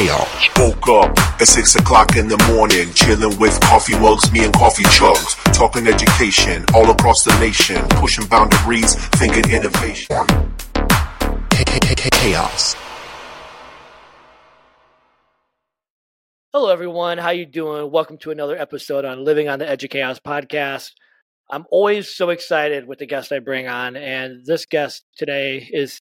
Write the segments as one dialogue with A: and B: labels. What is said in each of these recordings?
A: chaos. Woke up at six o'clock in the morning, chilling with coffee mugs, me and coffee chugs, talking education all across the nation, pushing boundaries, thinking innovation. Chaos.
B: Hello, everyone. How you doing? Welcome to another episode on Living on the Edge of Chaos podcast. I'm always so excited with the guest I bring on, and this guest today is.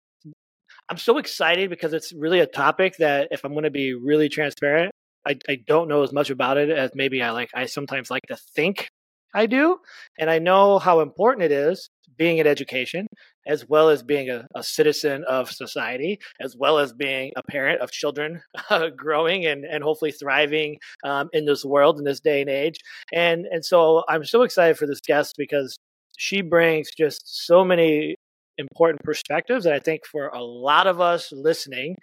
B: I'm so excited because it's really a topic that, if I'm going to be really transparent, I, I don't know as much about it as maybe I like. I sometimes like to think I do, and I know how important it is being in education, as well as being a, a citizen of society, as well as being a parent of children uh, growing and, and hopefully thriving um, in this world in this day and age. And and so I'm so excited for this guest because she brings just so many important perspectives that I think for a lot of us listening,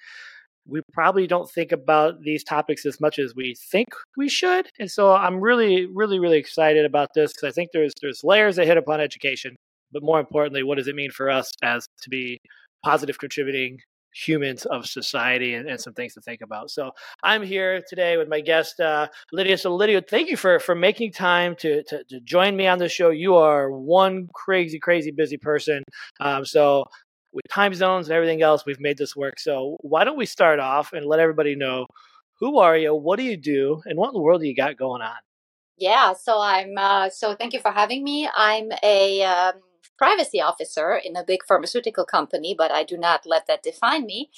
B: we probably don't think about these topics as much as we think we should. And so I'm really, really, really excited about this because I think there's there's layers that hit upon education but more importantly, what does it mean for us as to be positive contributing humans of society and, and, some things to think about. So I'm here today with my guest uh, Lydia. So Lydia, thank you for for making time to, to, to join me on the show. You are one crazy, crazy busy person. Um, so with time zones and everything else, we've made this work. So why don't we start off and let everybody know who are you, what do you do, and what in the world do you got going on?
C: Yeah, so I'm uh, so thank you for having me. I'm a um, privacy officer in a big pharmaceutical company, but I do not let that define me.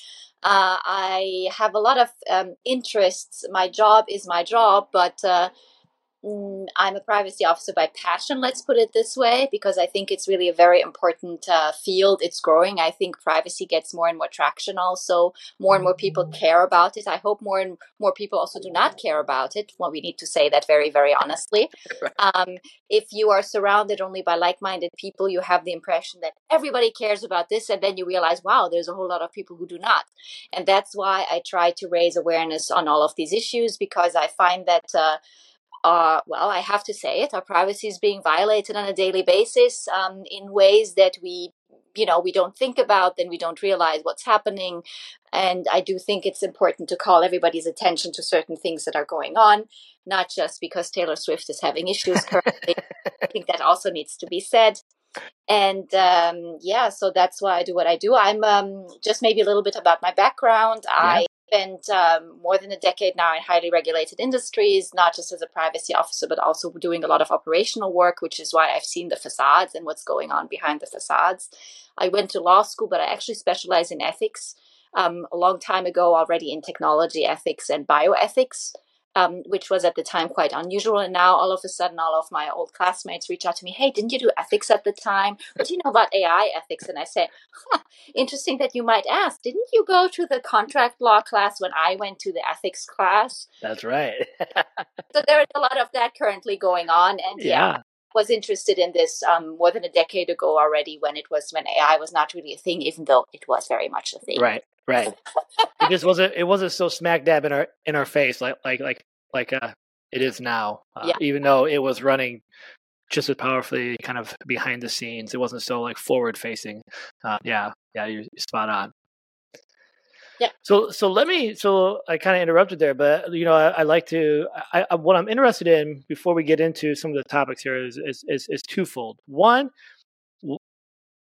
C: Uh, I have a lot of um, interests. My job is my job, but uh, I'm a privacy officer by passion, let's put it this way, because I think it's really a very important uh, field. It's growing. I think privacy gets more and more traction also. More and more people mm. care about it. I hope more and more people also do not care about it. Well, we need to say that very, very honestly. Um, if you are surrounded only by like minded people, you have the impression that everybody cares about this, and then you realize, wow, there's a whole lot of people who do not. And that's why I try to raise awareness on all of these issues because I find that. Uh, uh, well, I have to say it, our privacy is being violated on a daily basis um, in ways that we, you know, we don't think about, then we don't realize what's happening. And I do think it's important to call everybody's attention to certain things that are going on, not just because Taylor Swift is having issues currently. I think that also needs to be said. And um, yeah, so that's why I do what I do. I'm um, just maybe a little bit about my background. Yeah. I spent um, more than a decade now in highly regulated industries, not just as a privacy officer, but also doing a lot of operational work, which is why I've seen the facades and what's going on behind the facades. I went to law school, but I actually specialize in ethics. Um, a long time ago, already in technology ethics and bioethics um, which was at the time quite unusual. And now all of a sudden, all of my old classmates reach out to me, "Hey, didn't you do ethics at the time? What do you know about AI ethics?" And I say, huh, "Interesting that you might ask. Didn't you go to the contract law class when I went to the ethics class?"
B: That's right.
C: so there is a lot of that currently going on, and yeah. yeah was interested in this um, more than a decade ago already when it was when AI was not really a thing, even though it was very much a thing.
B: Right, right. it just wasn't. It wasn't so smack dab in our in our face like like like like uh, it is now. Uh, yeah. Even though it was running just as powerfully, kind of behind the scenes, it wasn't so like forward facing. Uh, yeah, yeah, you're spot on.
C: Yeah.
B: So so let me so I kind of interrupted there, but you know I, I like to I, I, what I'm interested in before we get into some of the topics here is is is, is twofold. One,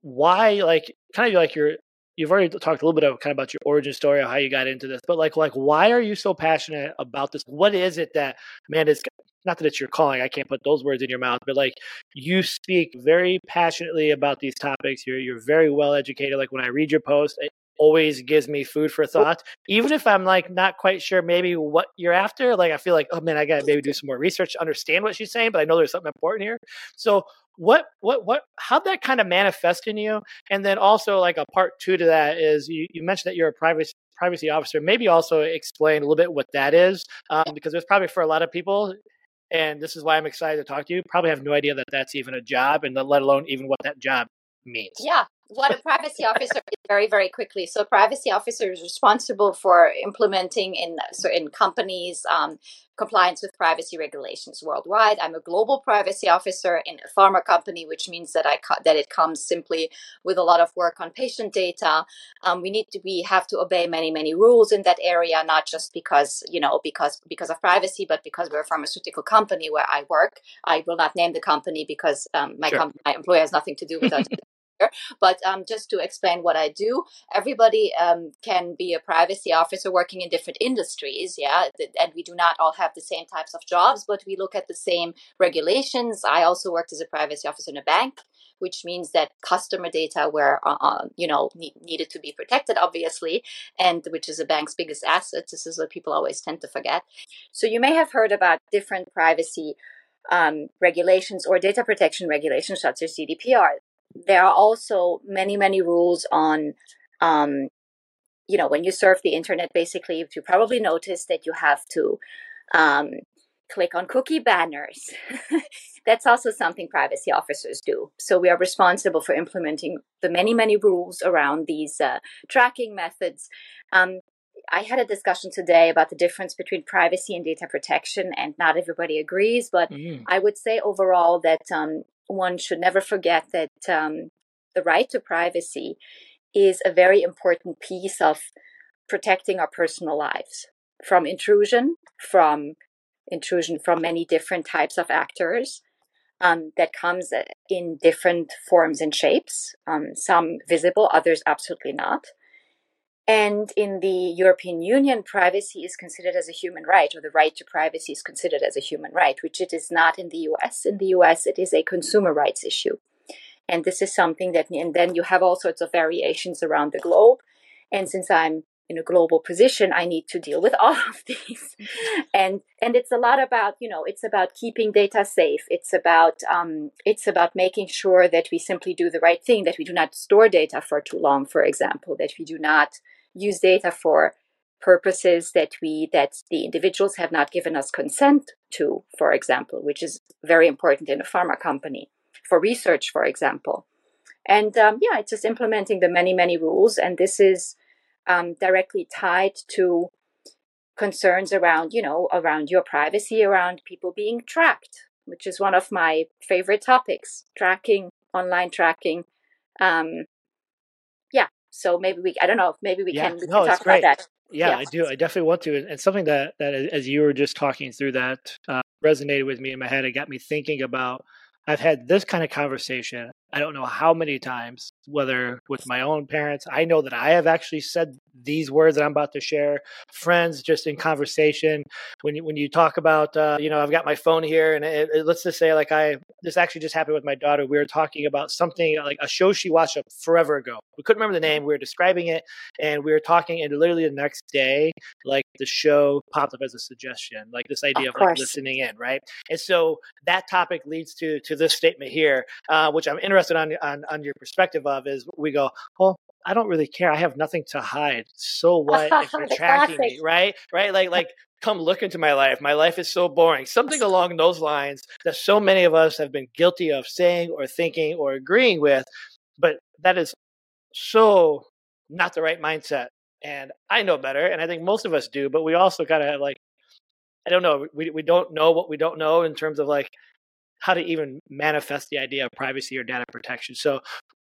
B: why like kind of like your you've already talked a little bit of kind of about your origin story of how you got into this, but like like why are you so passionate about this? What is it that man is not that it's your calling, I can't put those words in your mouth, but like you speak very passionately about these topics. You're you're very well educated. Like when I read your post, it always gives me food for thought. Even if I'm like not quite sure maybe what you're after, like I feel like, oh man, I gotta maybe do some more research to understand what she's saying, but I know there's something important here. So what what what how'd that kind of manifest in you? And then also like a part two to that is you, you mentioned that you're a privacy privacy officer. Maybe also explain a little bit what that is um, because there's probably for a lot of people and this is why i'm excited to talk to you. Probably have no idea that that's even a job and let alone even what that job means.
C: Yeah what a privacy officer is very very quickly. So privacy officer is responsible for implementing in so in companies um, compliance with privacy regulations worldwide. I'm a global privacy officer in a pharma company which means that i that it comes simply with a lot of work on patient data. Um, we need to we have to obey many many rules in that area not just because you know because because of privacy but because we're a pharmaceutical company where i work. I will not name the company because um, my, sure. com- my employer has nothing to do with that but um, just to explain what I do, everybody um, can be a privacy officer working in different industries. Yeah. And we do not all have the same types of jobs, but we look at the same regulations. I also worked as a privacy officer in a bank which means that customer data were uh, uh, you know ne- needed to be protected obviously and which is a bank's biggest asset this is what people always tend to forget so you may have heard about different privacy um, regulations or data protection regulations such as gdpr there are also many, many rules on, um, you know, when you surf the internet, basically, you probably notice that you have to um, click on cookie banners. That's also something privacy officers do. So we are responsible for implementing the many, many rules around these uh, tracking methods. Um, I had a discussion today about the difference between privacy and data protection, and not everybody agrees. But mm. I would say overall that um, one should never forget that um, the right to privacy is a very important piece of protecting our personal lives from intrusion, from intrusion from many different types of actors. Um, that comes uh, in different forms and shapes, um, some visible, others absolutely not. And in the European Union, privacy is considered as a human right, or the right to privacy is considered as a human right, which it is not in the US. In the US, it is a consumer rights issue. And this is something that, and then you have all sorts of variations around the globe. And since I'm in a global position, I need to deal with all of these. and and it's a lot about you know it's about keeping data safe. It's about um, it's about making sure that we simply do the right thing. That we do not store data for too long, for example. That we do not use data for purposes that we that the individuals have not given us consent to for example which is very important in a pharma company for research for example. And um, yeah it's just implementing the many many rules and this is um, directly tied to concerns around you know around your privacy around people being tracked which is one of my favorite topics tracking online tracking um, so maybe we, I don't know, maybe we yeah, can, we no, can talk about that.
B: Yeah, yeah, I do. I definitely want to. And something that, that as you were just talking through that uh, resonated with me in my head. It got me thinking about I've had this kind of conversation I don't know how many times, whether with my own parents. I know that I have actually said these words that I'm about to share. Friends, just in conversation, when you, when you talk about, uh, you know, I've got my phone here, and it, it, let's just say, like, I this actually just happened with my daughter. We were talking about something like a show she watched forever ago. We couldn't remember the name. We were describing it, and we were talking, and literally the next day, like the show popped up as a suggestion, like this idea of, of like listening in, right? And so that topic leads to to this statement here, uh, which I'm interested interested on, on on your perspective of is we go, well, I don't really care. I have nothing to hide. So what if you're tracking me, right? Right? Like like come look into my life. My life is so boring. Something along those lines that so many of us have been guilty of saying or thinking or agreeing with, but that is so not the right mindset. And I know better, and I think most of us do, but we also kind of like I don't know, we we don't know what we don't know in terms of like how to even manifest the idea of privacy or data protection. So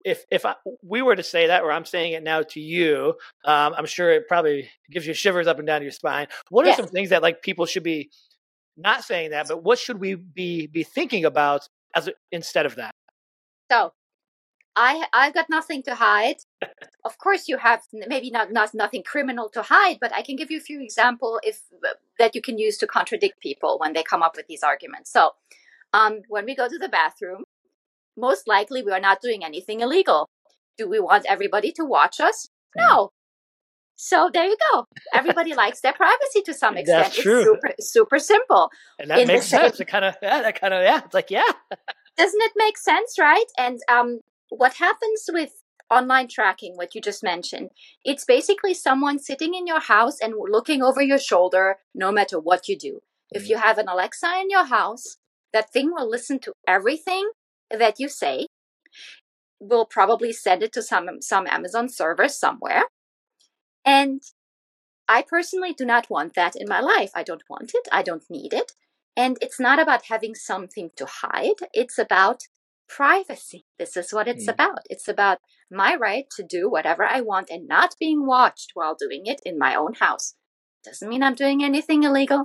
B: if if I, we were to say that, or I'm saying it now to you, um, I'm sure it probably gives you shivers up and down your spine. What are yes. some things that like people should be not saying that, but what should we be be thinking about as a, instead of that?
C: So, I I've got nothing to hide. of course, you have maybe not, not nothing criminal to hide, but I can give you a few examples if that you can use to contradict people when they come up with these arguments. So um, when we go to the bathroom, most likely we are not doing anything illegal. Do we want everybody to watch us? No. So there you go. Everybody likes their privacy to some extent.
B: That's true.
C: It's super, super simple.
B: And that In makes sense. It kind of, yeah, that kind of, yeah. It's like, yeah.
C: Doesn't it make sense, right? And um, what happens with online tracking, what you just mentioned, it's basically someone sitting in your house and looking over your shoulder no matter what you do. If mm. you have an Alexa in your house, that thing will listen to everything that you say. will probably send it to some some Amazon server somewhere. And I personally do not want that in my life. I don't want it. I don't need it. And it's not about having something to hide. It's about privacy. This is what it's mm. about. It's about my right to do whatever I want and not being watched while doing it in my own house. Doesn't mean I'm doing anything illegal.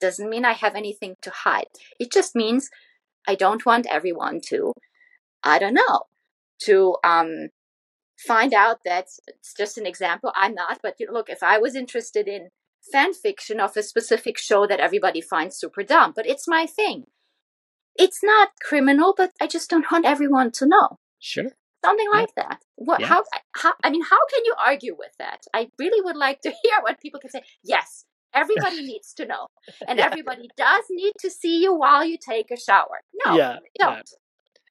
C: Doesn't mean I have anything to hide. It just means I don't want everyone to, I don't know, to um, find out that it's just an example. I'm not, but look, if I was interested in fan fiction of a specific show that everybody finds super dumb, but it's my thing. It's not criminal, but I just don't want everyone to know.
B: Sure.
C: Something like yeah. that. What? Yeah. How? How? I mean, how can you argue with that? I really would like to hear what people can say. Yes, everybody needs to know, and yeah. everybody does need to see you while you take a shower. No, yeah, don't.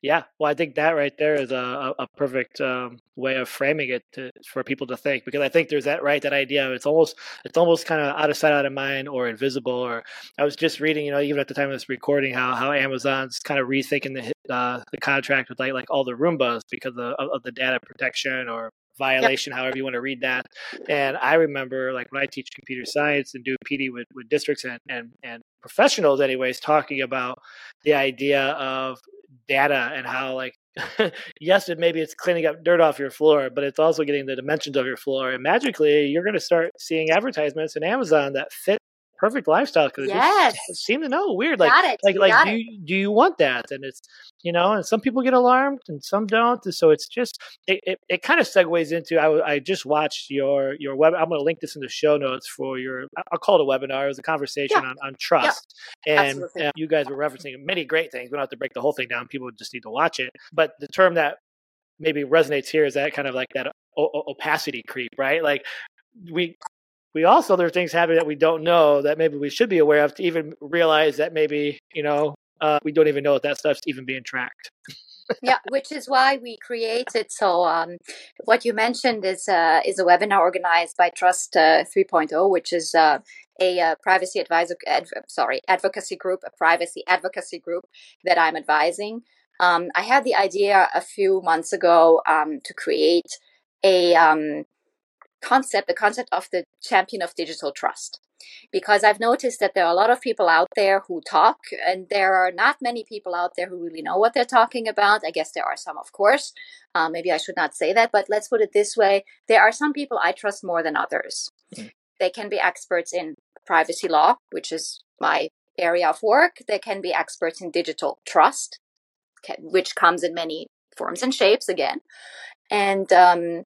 B: Yeah, well, I think that right there is a, a perfect um, way of framing it to, for people to think because I think there's that right that idea. It's almost it's almost kind of out of sight, out of mind, or invisible. Or I was just reading, you know, even at the time of this recording, how how Amazon's kind of rethinking the uh, the contract with like like all the Roombas because of, of the data protection or violation, yep. however you want to read that. And I remember like when I teach computer science and do PD with, with districts and, and, and professionals anyways, talking about the idea of data and how like yes it maybe it's cleaning up dirt off your floor but it's also getting the dimensions of your floor and magically you're going to start seeing advertisements in amazon that fit perfect lifestyle because yes. it just seem to know weird like like like do you, do you want that and it's you know and some people get alarmed and some don't and so it's just it, it, it kind of segues into I, I just watched your your web i'm going to link this in the show notes for your i'll call it a webinar it was a conversation yeah. on, on trust yeah. and, and, you guys were referencing many great things we don't have to break the whole thing down people just need to watch it but the term that maybe resonates here is that kind of like that opacity creep right like we we also there are things happening that we don't know that maybe we should be aware of to even realize that maybe you know uh, we don't even know that that stuff's even being tracked.
C: yeah, which is why we created. So, um, what you mentioned is uh, is a webinar organized by Trust uh, 3.0, which is uh, a uh, privacy advisor, adv- sorry, advocacy group, a privacy advocacy group that I'm advising. Um, I had the idea a few months ago um, to create a um, concept, the concept of the champion of digital trust. Because I've noticed that there are a lot of people out there who talk, and there are not many people out there who really know what they're talking about. I guess there are some, of course. Uh, maybe I should not say that, but let's put it this way there are some people I trust more than others. Mm-hmm. They can be experts in privacy law, which is my area of work. They can be experts in digital trust, which comes in many forms and shapes again. And um,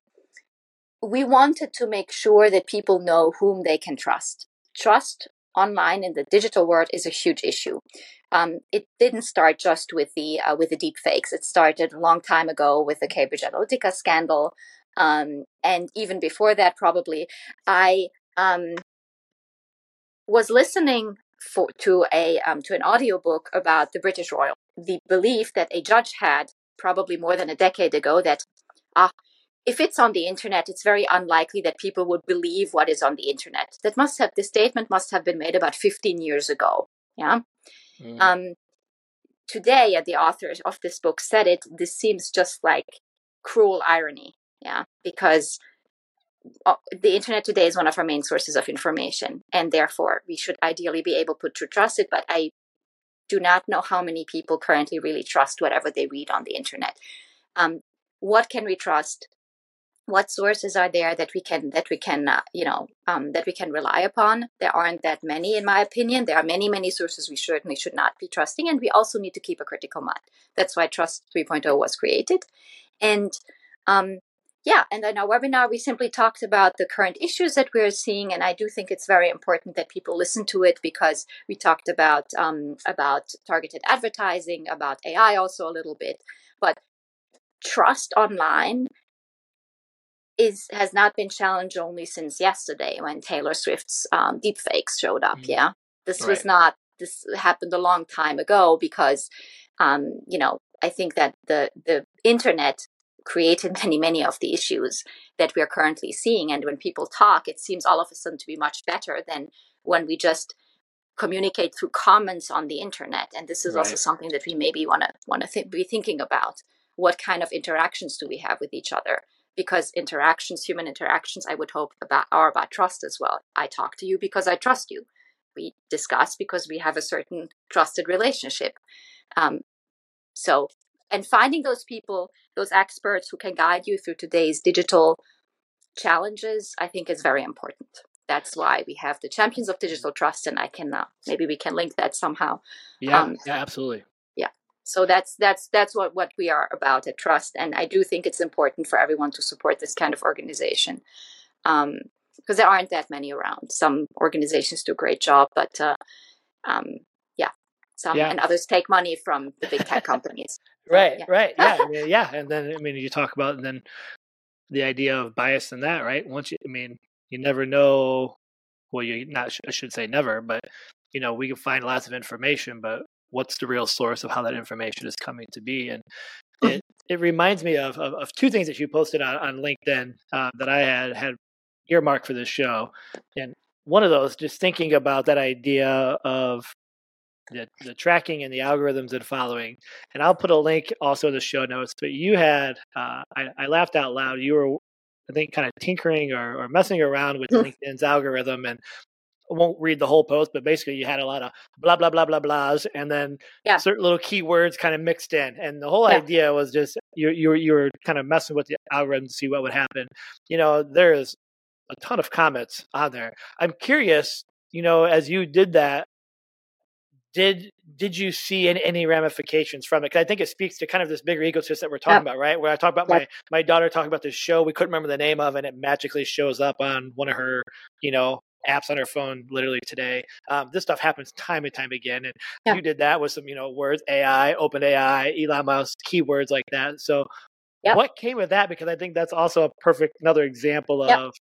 C: we wanted to make sure that people know whom they can trust. Trust online in the digital world is a huge issue. Um, it didn't start just with the uh, with the deep fakes. It started a long time ago with the Cambridge Analytica scandal, um, and even before that, probably. I um, was listening for, to a um, to an audiobook about the British Royal. The belief that a judge had probably more than a decade ago that ah if it's on the internet, it's very unlikely that people would believe what is on the internet. That must have the statement must have been made about 15 years ago. Yeah. Mm. Um, today, uh, the author of this book said it. This seems just like cruel irony. Yeah, because uh, the internet today is one of our main sources of information, and therefore we should ideally be able to trust it. But I do not know how many people currently really trust whatever they read on the internet. Um, what can we trust? What sources are there that we can that we can uh, you know um, that we can rely upon. There aren't that many in my opinion. There are many many sources we certainly should not be trusting and we also need to keep a critical mind. That's why trust 3.0 was created. And um, yeah and in our webinar we simply talked about the current issues that we're seeing and i do think it's very important that people listen to it because we talked about um, about targeted advertising about ai also a little bit. But trust online is has not been challenged only since yesterday when Taylor Swift's um, deepfakes showed up. Mm-hmm. Yeah, this right. was not. This happened a long time ago because, um, you know, I think that the the internet created many many of the issues that we are currently seeing. And when people talk, it seems all of a sudden to be much better than when we just communicate through comments on the internet. And this is right. also something that we maybe want to want to th- be thinking about what kind of interactions do we have with each other because interactions human interactions i would hope about are about trust as well. I talk to you because i trust you. We discuss because we have a certain trusted relationship. Um, so and finding those people those experts who can guide you through today's digital challenges i think is very important. That's why we have the champions of digital trust and i can uh, maybe we can link that somehow.
B: Yeah, um, yeah absolutely
C: so that's that's that's what what we are about at trust and i do think it's important for everyone to support this kind of organization um, because there aren't that many around some organizations do a great job but uh, um, yeah some yeah. and others take money from the big tech companies
B: right yeah. right yeah yeah and then i mean you talk about then the idea of bias in that right once you i mean you never know. Well, you not I should say never, but you know we can find lots of information, but what's the real source of how that information is coming to be? And mm-hmm. it it reminds me of of, of two things that you posted on on LinkedIn uh, that I had had earmarked for this show, and one of those just thinking about that idea of the, the tracking and the algorithms and following. And I'll put a link also in the show notes. But you had, uh, I, I, laughed out loud. You were I think, kind of tinkering or, or messing around with mm. LinkedIn's algorithm. And won't read the whole post, but basically you had a lot of blah blah blah blah blahs, and then yeah. certain little keywords kind of mixed in. And the whole yeah. idea was just you you you were kind of messing with the algorithm to see what would happen. You know, there's a ton of comments on there. I'm curious, you know, as you did that, did did you see any, any ramifications from it? Because I think it speaks to kind of this bigger ecosystem that we're talking yep. about, right? Where I talk about yep. my my daughter talking about this show we couldn't remember the name of, and it magically shows up on one of her, you know, apps on her phone literally today. Um, this stuff happens time and time again, and yep. you did that with some, you know, words, AI, Open AI, Elon Musk, keywords like that. So, what came with that? Because I think that's also a perfect another example of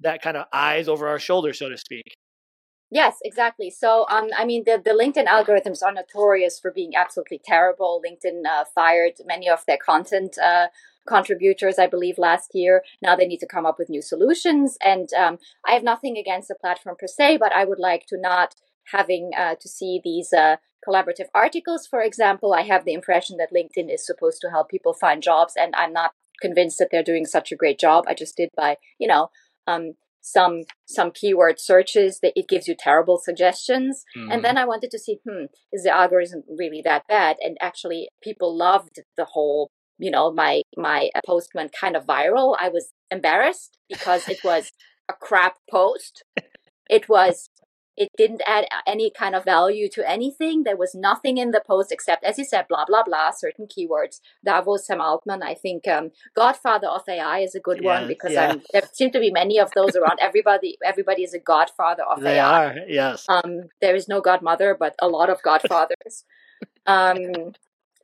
B: that kind of eyes over our shoulder, so to speak.
C: Yes, exactly. So, um, I mean, the, the LinkedIn algorithms are notorious for being absolutely terrible. LinkedIn uh, fired many of their content uh, contributors, I believe, last year. Now they need to come up with new solutions. And um, I have nothing against the platform per se, but I would like to not having uh, to see these uh, collaborative articles. For example, I have the impression that LinkedIn is supposed to help people find jobs, and I'm not convinced that they're doing such a great job. I just did by, you know, um, some some keyword searches that it gives you terrible suggestions mm-hmm. and then i wanted to see hmm is the algorithm really that bad and actually people loved the whole you know my my post went kind of viral i was embarrassed because it was a crap post it was it didn't add any kind of value to anything. There was nothing in the post except, as you said, blah blah blah, certain keywords. Davos, Sam Altman. I think um, Godfather of AI is a good yeah, one because yeah. there seem to be many of those around. Everybody, everybody is a Godfather of
B: they
C: AI.
B: Are, yes.
C: Um, there is no Godmother, but a lot of Godfathers. um,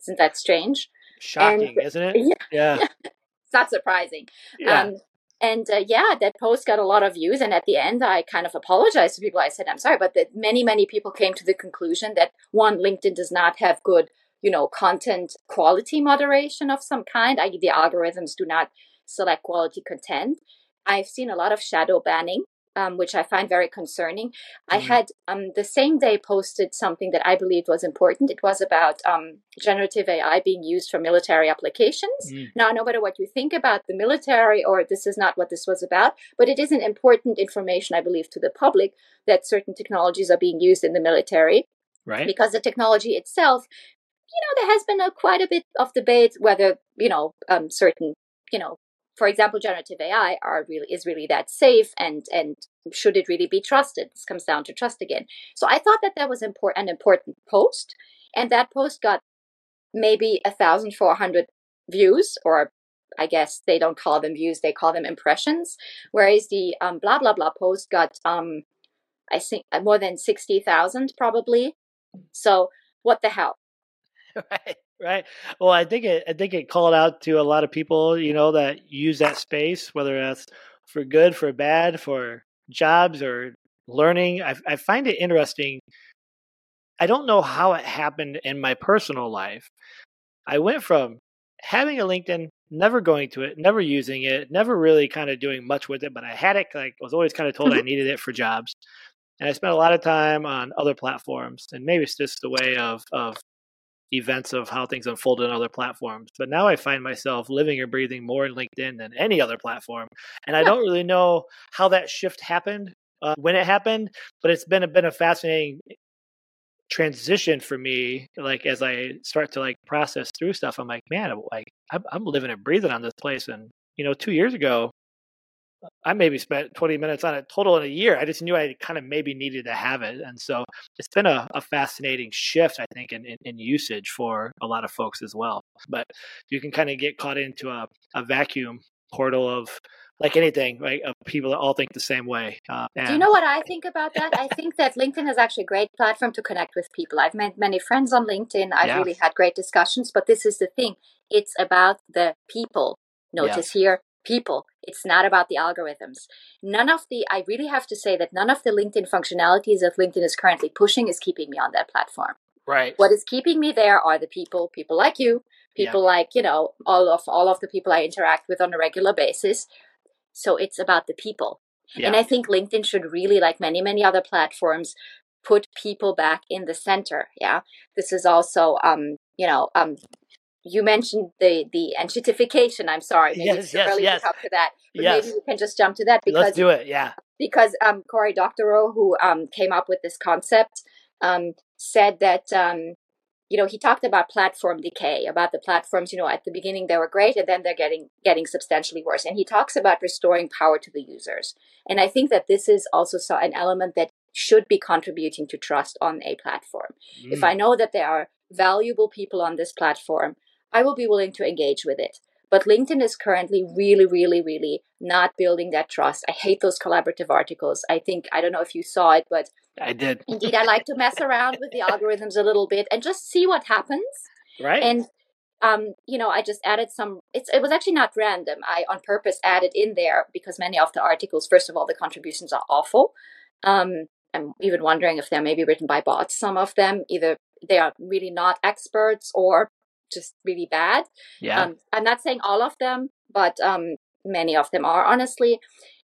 C: isn't that strange?
B: Shocking, and, isn't it? Yeah. yeah.
C: it's not surprising. Yeah. Um, and uh, yeah, that post got a lot of views. And at the end, I kind of apologized to people. I said, I'm sorry, but that many, many people came to the conclusion that one, LinkedIn does not have good, you know, content quality moderation of some kind. I, the algorithms do not select quality content. I've seen a lot of shadow banning um, which I find very concerning. Mm-hmm. I had um, the same day posted something that I believed was important. It was about um, generative AI being used for military applications. Mm. Now, no matter what you think about the military, or this is not what this was about, but it is an important information, I believe, to the public that certain technologies are being used in the military.
B: Right.
C: Because the technology itself, you know, there has been a, quite a bit of debate whether, you know, um, certain you know for example, generative AI are really is really that safe and and should it really be trusted? This comes down to trust again. So I thought that that was important, an important post, and that post got maybe a thousand four hundred views, or I guess they don't call them views; they call them impressions. Whereas the um, blah blah blah post got um, I think uh, more than sixty thousand probably. So what the hell?
B: Right right? Well i think it i think it called out to a lot of people you know that use that space whether that's for good for bad for jobs or learning. I, I find it interesting. I don't know how it happened in my personal life. I went from having a linkedin never going to it never using it never really kind of doing much with it but i had it like i was always kind of told i mm-hmm. needed it for jobs. And i spent a lot of time on other platforms and maybe it's just the way of of events of how things unfold on other platforms. But now I find myself living and breathing more in LinkedIn than any other platform, and I don't really know how that shift happened uh, when it happened. But it's been a been a fascinating transition for me like as i start to like process through stuff i'm like man like I'm, I'm living and breathing on this place and you know two years ago i maybe spent 20 minutes on it total in a year i just knew i kind of maybe needed to have it and so it's been a, a fascinating shift i think in, in, in, usage for a lot of folks as well but you can kind of get caught into a, a vacuum portal of like anything, right? Of people that all think the same way.
C: Uh, Do you know what I think about that? I think that LinkedIn is actually a great platform to connect with people. I've met many friends on LinkedIn. I've yeah. really had great discussions, but this is the thing. It's about the people. Notice yeah. here, people. It's not about the algorithms. None of the, I really have to say that none of the LinkedIn functionalities that LinkedIn is currently pushing is keeping me on that platform.
B: Right.
C: What is keeping me there are the people, people like you, people yeah. like, you know, all of all of the people I interact with on a regular basis so it's about the people. Yeah. And I think LinkedIn should really, like many, many other platforms, put people back in the center. Yeah. This is also, um, you know, um, you mentioned the the enshittification. I'm sorry, maybe
B: yes, it's yes,
C: early
B: yes.
C: to talk to that, but
B: yes.
C: maybe we can just jump to that
B: because let's do it. Yeah,
C: because um, Cory Doctorow, who um, came up with this concept, um, said that um, you know he talked about platform decay about the platforms you know at the beginning they were great and then they're getting getting substantially worse and he talks about restoring power to the users and i think that this is also an element that should be contributing to trust on a platform mm. if i know that there are valuable people on this platform i will be willing to engage with it but LinkedIn is currently really, really, really not building that trust. I hate those collaborative articles. I think, I don't know if you saw it, but
B: I did.
C: indeed, I like to mess around with the algorithms a little bit and just see what happens.
B: Right.
C: And, um, you know, I just added some, it's, it was actually not random. I on purpose added in there because many of the articles, first of all, the contributions are awful. Um, I'm even wondering if they're maybe written by bots. Some of them, either they are really not experts or just really bad.
B: Yeah. Um,
C: I'm not saying all of them, but um, many of them are. Honestly,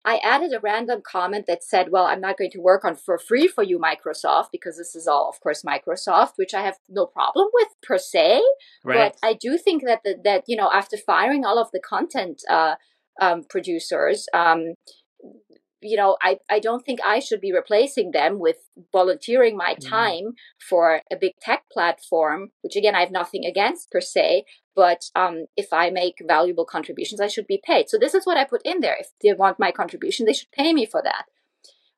C: I added a random comment that said, "Well, I'm not going to work on for free for you, Microsoft, because this is all, of course, Microsoft, which I have no problem with per se. Right. But I do think that the, that you know, after firing all of the content uh, um, producers, um, you know, I, I don't think I should be replacing them with volunteering my mm-hmm. time mm. for a big tech platform, which again, I have nothing against per se. But um, if I make valuable contributions, I should be paid. So this is what I put in there. If they want my contribution, they should pay me for that.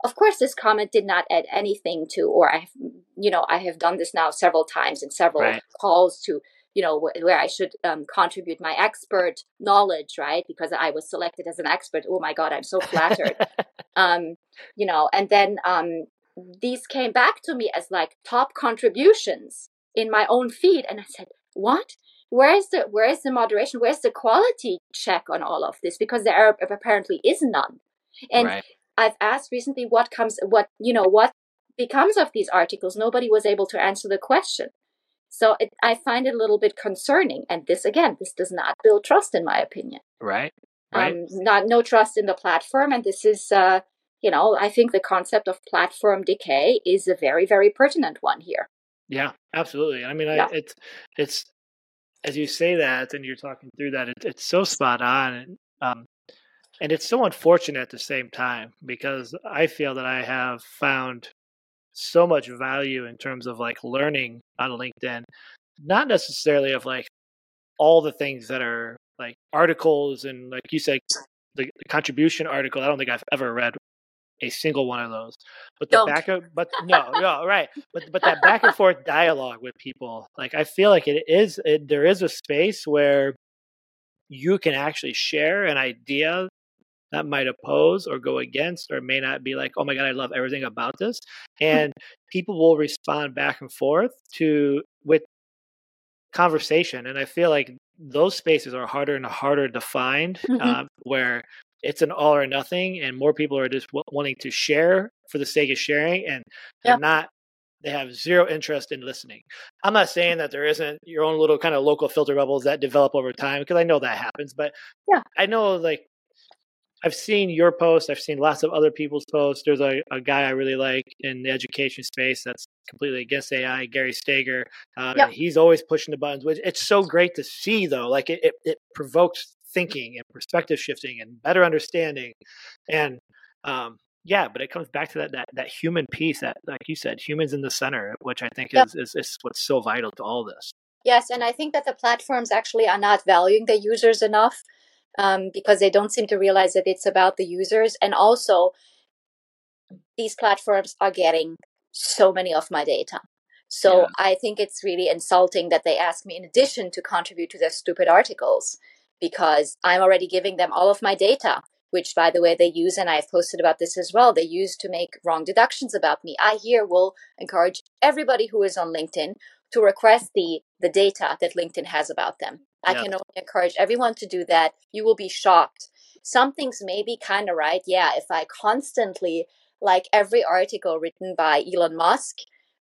C: Of course, this comment did not add anything to, or I have, you know, I have done this now several times in several right. calls to you know wh- where i should um, contribute my expert knowledge right? Because i was selected as an expert. Oh my god i'm so flattered. Um, you know and then um, these came back to me as like top contributions in my own feed and i said what? Where is the where is the moderation? Where's the quality check on all of this? Because there are, apparently is none. And right. i've asked recently what comes what you know what becomes of these articles? Nobody was able to answer the question so it, I find it a little bit concerning. And this, again, this does not build trust, in my opinion.
B: Right. Right. Um,
C: not no trust in the platform, and this is, uh, you know, I think the concept of platform decay is a very, very pertinent one here.
B: Yeah, absolutely. I mean, yeah. I, it's it's as you say that, and you're talking through that, it, it's so spot on, and, um, and it's so unfortunate at the same time because I feel that I have found so much value in terms of like learning on LinkedIn, not necessarily of like all the things that are like articles and like you said, the, the contribution article. I don't think I've ever read a single one of those. But the don't. back of but no, no, right. But but that back and forth dialogue with people, like I feel like it is it, there is a space where you can actually share an idea that might oppose or go against or may not be like oh my god i love everything about this and people will respond back and forth to with conversation and i feel like those spaces are harder and harder to find mm-hmm. um, where it's an all or nothing and more people are just w- wanting to share for the sake of sharing and they're yep. not they have zero interest in listening. I'm not saying that there isn't your own little kind of local filter bubbles that develop over time because I know that happens, but
C: yeah,
B: I know like I've seen your post. I've seen lots of other people's posts. There's a, a guy I really like in the education space that's completely against AI, Gary Stager. Uh, yep. He's always pushing the buttons. Which it's so great to see, though. Like it, it, it provokes thinking and perspective shifting and better understanding. And um, yeah, but it comes back to that that that human piece that, like you said, humans in the center, which I think yep. is, is is what's so vital to all this.
C: Yes, and I think that the platforms actually are not valuing the users enough um, because they don't seem to realize that it's about the users. And also, these platforms are getting so many of my data. So yeah. I think it's really insulting that they ask me, in addition, to contribute to their stupid articles because I'm already giving them all of my data which by the way they use and i've posted about this as well they use to make wrong deductions about me i here will encourage everybody who is on linkedin to request the the data that linkedin has about them. I can only encourage everyone to do that. You will be shocked. Some things may be kind of right. Yeah if i constantly like every article written by elon musk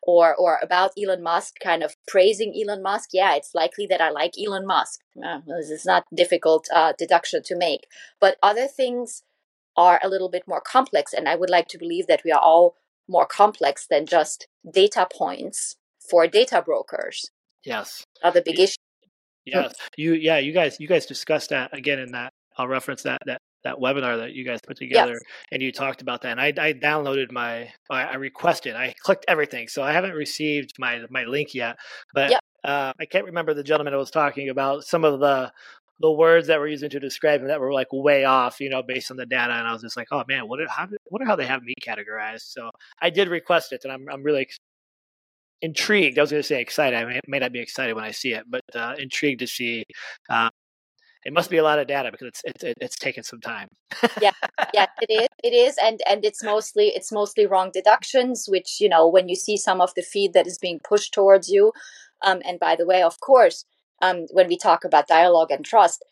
C: or or about Elon Musk, kind of praising Elon Musk, yeah, it's likely that I like Elon Musk. Uh, this is not difficult uh, deduction to make, but other things are a little bit more complex, and I would like to believe that we are all more complex than just data points for data brokers.
B: Yes,
C: other big issues.
B: Yes, you yeah you guys you guys discussed that again in that I'll reference that that that webinar that you guys put together yes. and you talked about that and I, I downloaded my I requested I clicked everything so I haven't received my my link yet but yep. uh, I can't remember the gentleman I was talking about some of the the words that we're using to describe him that were like way off, you know, based on the data. And I was just like, oh man, what how wonder how they have me categorized. So I did request it, and I'm I'm really intrigued. I was going to say excited. I may, may, not be excited when I see it, but uh, intrigued to see uh, it must be a lot of data because it's it's it's taken some time.
C: yeah, yeah, it is. It is, and and it's mostly it's mostly wrong deductions, which you know when you see some of the feed that is being pushed towards you. Um, and by the way, of course, um, when we talk about dialogue and trust,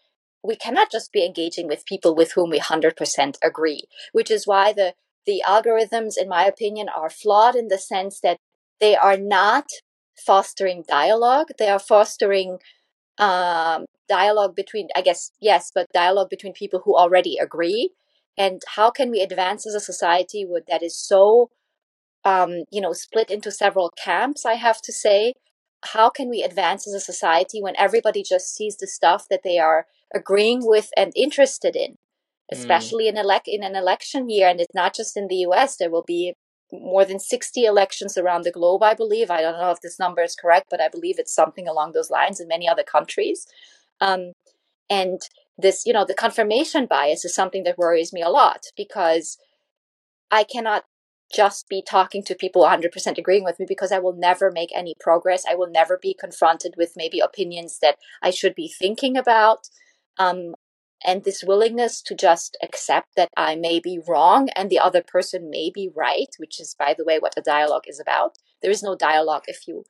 C: we cannot just be engaging with people with whom we hundred percent agree. Which is why the the algorithms, in my opinion, are flawed in the sense that they are not fostering dialogue; they are fostering um, dialogue between, I guess, yes, but dialogue between people who already agree. And how can we advance as a society with, that is so, um, you know, split into several camps? I have to say, how can we advance as a society when everybody just sees the stuff that they are agreeing with and interested in? Mm. Especially mm. in elect in an election year, and it's not just in the U.S. There will be more than 60 elections around the globe, I believe. I don't know if this number is correct, but I believe it's something along those lines in many other countries. Um, and this, you know, the confirmation bias is something that worries me a lot because I cannot just be talking to people 100% agreeing with me because I will never make any progress. I will never be confronted with maybe opinions that I should be thinking about. Um, and this willingness to just accept that I may be wrong and the other person may be right, which is, by the way, what a dialogue is about. There is no dialogue if you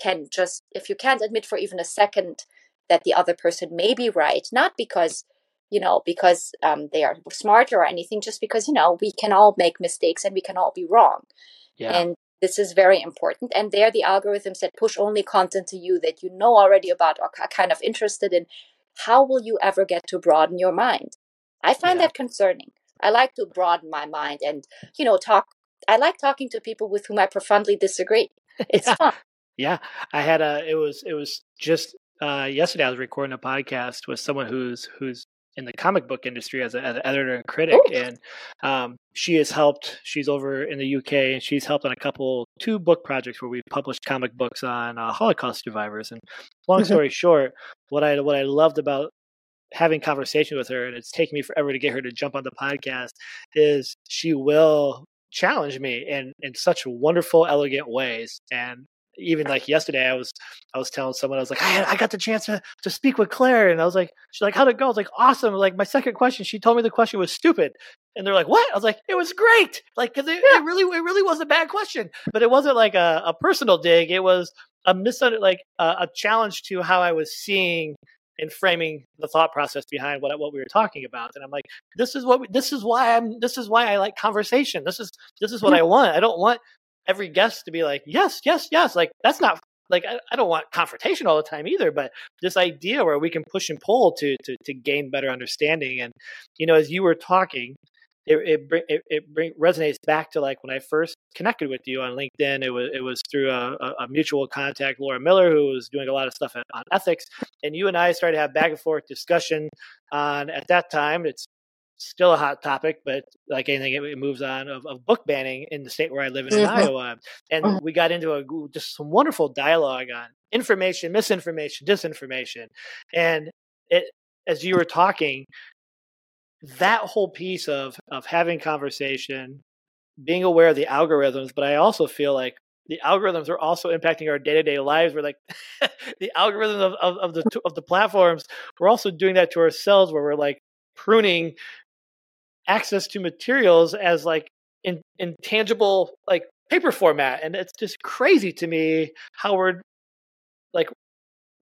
C: can just, if you can't admit for even a second that the other person may be right, not because, you know, because um, they are smarter or anything, just because, you know, we can all make mistakes and we can all be wrong. Yeah. And this is very important. And they're the algorithms that push only content to you that you know already about or are kind of interested in how will you ever get to broaden your mind? I find yeah. that concerning. I like to broaden my mind and, you know, talk. I like talking to people with whom I profoundly disagree. It's
B: yeah.
C: fun.
B: Yeah, I had a. It was. It was just uh, yesterday. I was recording a podcast with someone who's who's in the comic book industry as, a, as an editor and critic, Ooh. and um, she has helped. She's over in the UK, and she's helped on a couple two book projects where we published comic books on uh, Holocaust survivors. And long story short, what I what I loved about having conversation with her, and it's taken me forever to get her to jump on the podcast, is she will challenge me in in such wonderful, elegant ways, and even like yesterday, I was I was telling someone I was like, I, I got the chance to to speak with Claire, and I was like, she's like, how'd it go? I was like, awesome. Like my second question, she told me the question was stupid, and they're like, what? I was like, it was great. Like because it, yeah. it, really it really was a bad question, but it wasn't like a, a personal dig. It was a misunderstanding, like a, a challenge to how I was seeing and framing the thought process behind what what we were talking about. And I'm like, this is what we, this is why I'm this is why I like conversation. This is this is what I want. I don't want every guest to be like, yes, yes, yes. Like that's not like I, I, don't want confrontation all the time either but this idea where we can push and pull to to to gain better understanding and you know as you were talking it it it, it bring, resonates back to like when I first connected with you on LinkedIn. It was it was through a, a mutual contact, Laura Miller, who was doing a lot of stuff on ethics, and you and I started to have back and forth discussion on. At that time, it's still a hot topic, but like anything, it, moves on of, of, book banning in the state where I live in, mm-hmm. Iowa. And mm-hmm. we got into a just some wonderful dialogue on information, misinformation, disinformation, and it as you were talking, that whole piece of of having conversation, being aware of the algorithms, but I also feel like the algorithms are also impacting our day to day lives. We're like the algorithms of, of, of, the of the platforms. We're also doing that to ourselves, where we're like pruning access to materials as like in intangible like paper format, and it's just crazy to me how we're like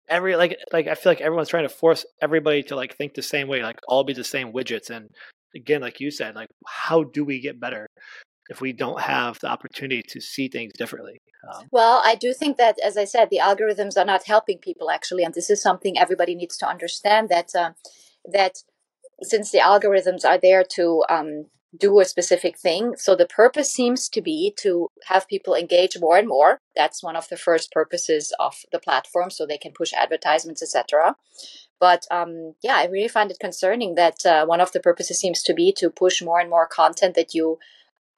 B: every like like I feel like everyone's trying to force everybody to like think the same way, like all be the same widgets. And again, like you said, like how do we get better if we don't have the opportunity to see things differently?
C: Um, well, I do think that, as I said, the algorithms are not helping people actually, and this is something everybody needs to understand that uh, that since the algorithms are there to um, do a specific thing. So the purpose seems to be to have people engage more and more. That's one of the first purposes of the platform, so they can push advertisements, etc. But um, yeah, I really find it concerning that uh, one of the purposes seems to be to push more and more content that you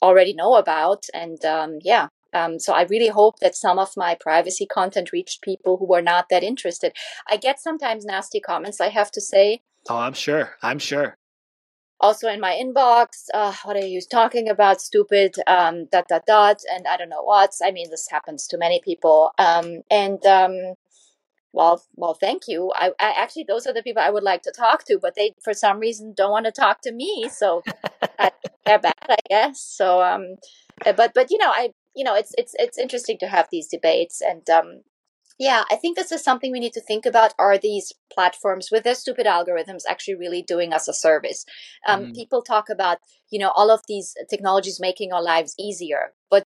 C: already know about. And um, yeah, um, so I really hope that some of my privacy content reached people who were not that interested. I get sometimes nasty comments, I have to say.
B: Oh, I'm sure. I'm sure.
C: Also in my inbox uh, what are you talking about stupid um, dot dot dot and i don't know what. I mean this happens to many people um, and um, well well thank you. I, I, actually those are the people i would like to talk to but they for some reason don't want to talk to me so they're bad i guess. So um uh, but but you know i you know it's it's it's interesting to have these debates and um yeah, I think this is something we need to think about. Are these platforms with their stupid algorithms actually really doing us a service? Um, mm. People talk about, you know, all of these technologies making our lives easier, but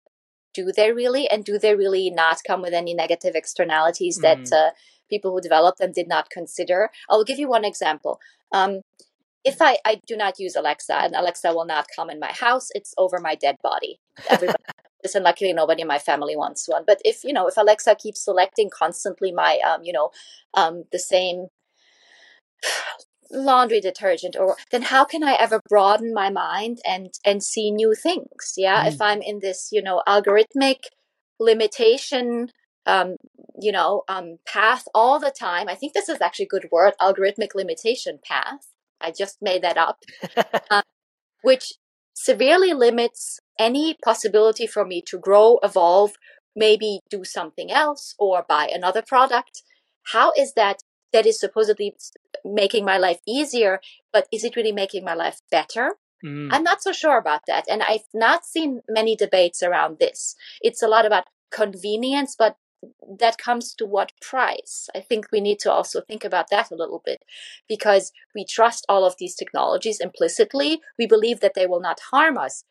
C: do they really? And do they really not come with any negative externalities mm. that uh, people who developed them did not consider? I'll give you one example. Um, if I, I do not use Alexa and Alexa will not come in my house, it's over my dead body. Everybody and luckily nobody in my family wants one but if you know if alexa keeps selecting constantly my um you know um the same laundry detergent or then how can i ever broaden my mind and and see new things? Yeah mm. if i'm in this you know algorithmic limitation um you know um path all the time i think this is actually a good word algorithmic limitation path. I just made that up. Uh, which severely limits any possibility for me to grow, evolve, maybe do something else or buy another product. How is that that is supposedly making my life easier, but is it really making my life better? Mm. I'm not so sure about that. And I've not seen many debates around this. It's a lot about convenience, but that comes to what price? I think we need to also think about that a little bit because we trust all of these technologies implicitly. We believe that they will not harm us.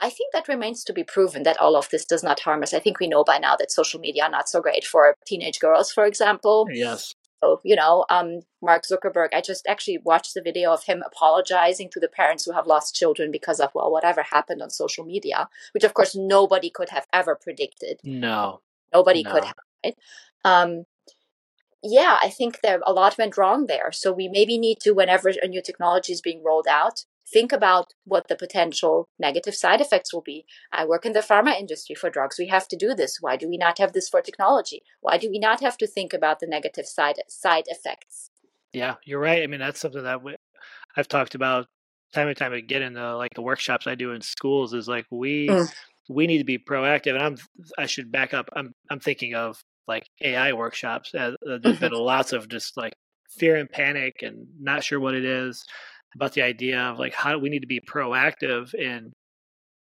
C: I think that remains to be proven that all of this does not harm us. I think we know by now that social media are not so great for teenage girls, for example.
B: Yes.
C: So, you know, um, Mark Zuckerberg, I just actually watched the video of him apologizing to the parents who have lost children because of, well, whatever happened on social media, which of course nobody could have ever predicted.
B: No.
C: Nobody no. could have. Right? Um, yeah, I think there a lot went wrong there. So we maybe need to, whenever a new technology is being rolled out, think about what the potential negative side effects will be. I work in the pharma industry for drugs. We have to do this. Why do we not have this for technology? Why do we not have to think about the negative side side effects?
B: Yeah, you're right. I mean, that's something that we, I've talked about time and time again in the like the workshops I do in schools. Is like we mm. we need to be proactive. And I'm I should back up. I'm I'm thinking of like AI workshops. Uh, there's mm-hmm. been lots of just like fear and panic and not sure what it is about the idea of like how do we need to be proactive in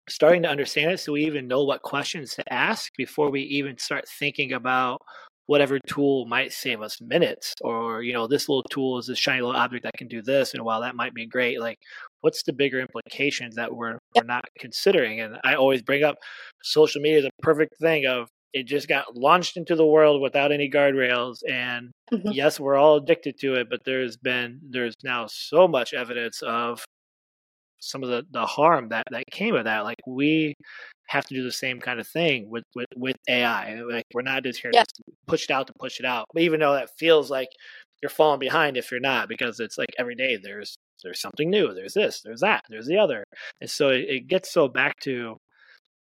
B: starting to understand it so we even know what questions to ask before we even start thinking about whatever tool might save us minutes or you know this little tool is this shiny little object that can do this and while that might be great like what's the bigger implications that we're, we're not considering? And i always bring up social media is a perfect thing of it just got launched into the world without any guardrails and
C: Mhm.
B: yes we're all addicted to it but there's been there's now so much evidence of some of the the harm that that came of that like we have to do the same kind of thing with with, with ai like we're not just here
C: Yeah.
B: to push it out to push it out but even though that feels like you're falling behind if you're not because it's like every day there's there's something new there's this there's that there's the other and so it, it gets so back to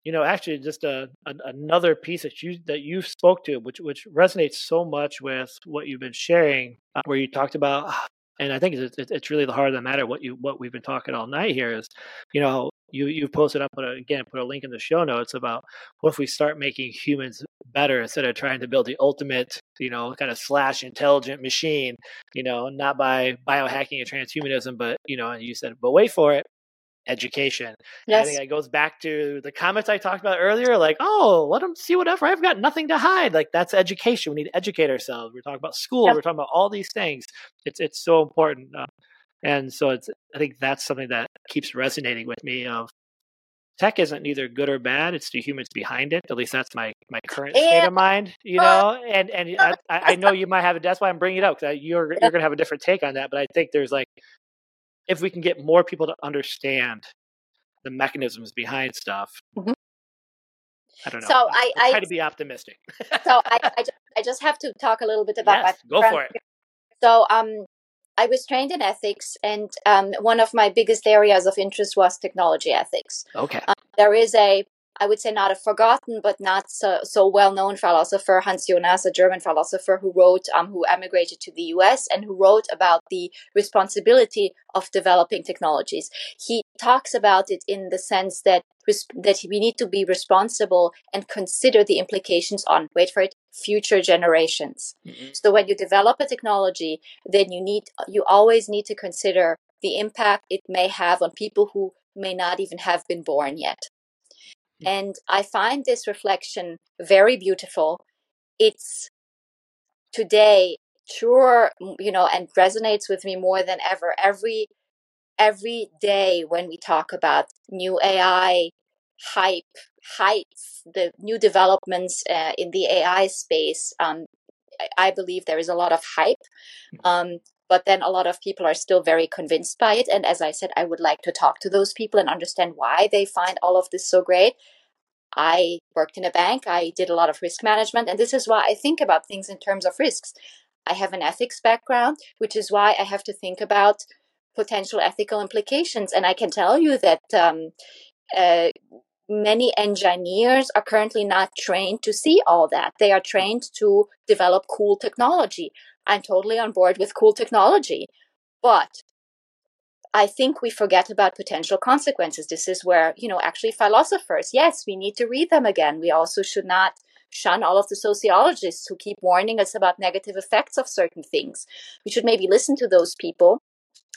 B: you know actually just a, a another piece that you that you spoke to which which resonates so much with what you've been sharing uh, where you talked about and i think it's, it's really the heart of the matter what you what we've been talking all night here is you know you you've posted up a, again put a link in the show notes about what if we start making humans better instead of trying to build the ultimate you know kind of slash intelligent machine you know not by biohacking and transhumanism but you know and you said but wait for it education I think it goes back to the comments I talked about earlier, like, oh, let them see whatever. I've got nothing to hide. Like that's education. We need to educate ourselves. We're talking about school.
C: Yep.
B: We're talking about all these things. It's it's so important, uh, and so it's. I think that's something that keeps resonating with me. Of tech isn't neither good or bad. It's the humans behind it. At least that's my my current state of mind. You know, and and I, I I know you might have it. That's why I'm bringing it up because you're you're gonna have a different take on that. But I think there's like, if we can get more people to understand the mechanisms behind stuff.
C: Mhm.
B: I don't know.
C: So I-
B: try
C: I-
B: to be optimistic.
C: so I, I, just, I just have to talk a little bit about
B: yes,
C: my
B: go for it.
C: So um, I was trained in ethics, and um, one of my biggest areas of interest was technology ethics.
B: Okay.
C: There is a, I would say, not a forgotten but not so, so well known philosopher, Hans Jonas, a German philosopher who wrote, um, who emigrated to the U.S. and who wrote about the responsibility of developing technologies. He talks about it in the sense that that we need to be responsible and consider the implications on, wait for it, future generations.
B: Mhm.
C: So when you develop a technology, then you need you always need to consider the impact it may have on people who may not even have been born yet. And I find this reflection very beautiful. It's today sure you know and resonates with me more than ever. Every every day when we talk about new ai hype heights the new developments uh, in the ai space um, I- i believe there is a lot of hype. Um, but then a lot of people are still very convinced by it. And as i said i would like to talk to those people and understand why they find all of this so great. I worked in a bank. I did a lot of risk management. And this is why i think about things in terms of risks. I have an ethics background which is why i have to think about potential ethical implications. And i can tell you that um, uh, many engineers are currently not trained to see all that. They are trained to develop cool technology i'm totally on board with cool technology but I think we forget about potential consequences. This is where, you know, actually philosophers, yes, we need to read them again. We also should not shun all of the sociologists who keep warning us about negative effects of certain things. We should maybe listen to those people.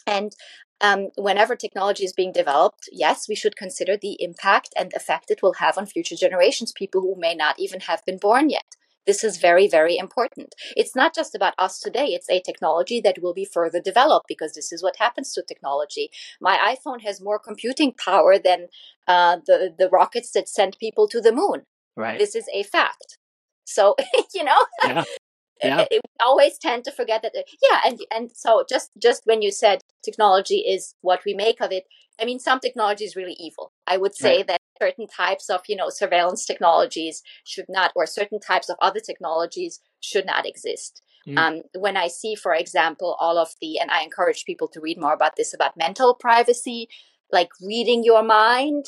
C: And um, whenever technology is being developed, yes, we should consider the impact and effect it will have on future generations, people who may not even have been born yet. This is very, very important. It's not just about us today. It's a technology that will be further developed because this is what happens to technology. My iPhone has more computing power than uh, the the rockets that sent people to the moon.
B: Right.
C: This is a fact. So you know,
B: Yeah. Yeah.
C: it- we always tend to forget that. Yeah, and and so just just when you said technology is what we make of it, I mean, some technology is really evil. I would say
B: Right.
C: that certain types of you know surveillance technologies should not, or certain types of other technologies should not exist.
B: Mm.
C: Um, when I see, for example, all of the, and I encourage people to read more about this about mental privacy, like reading your mind,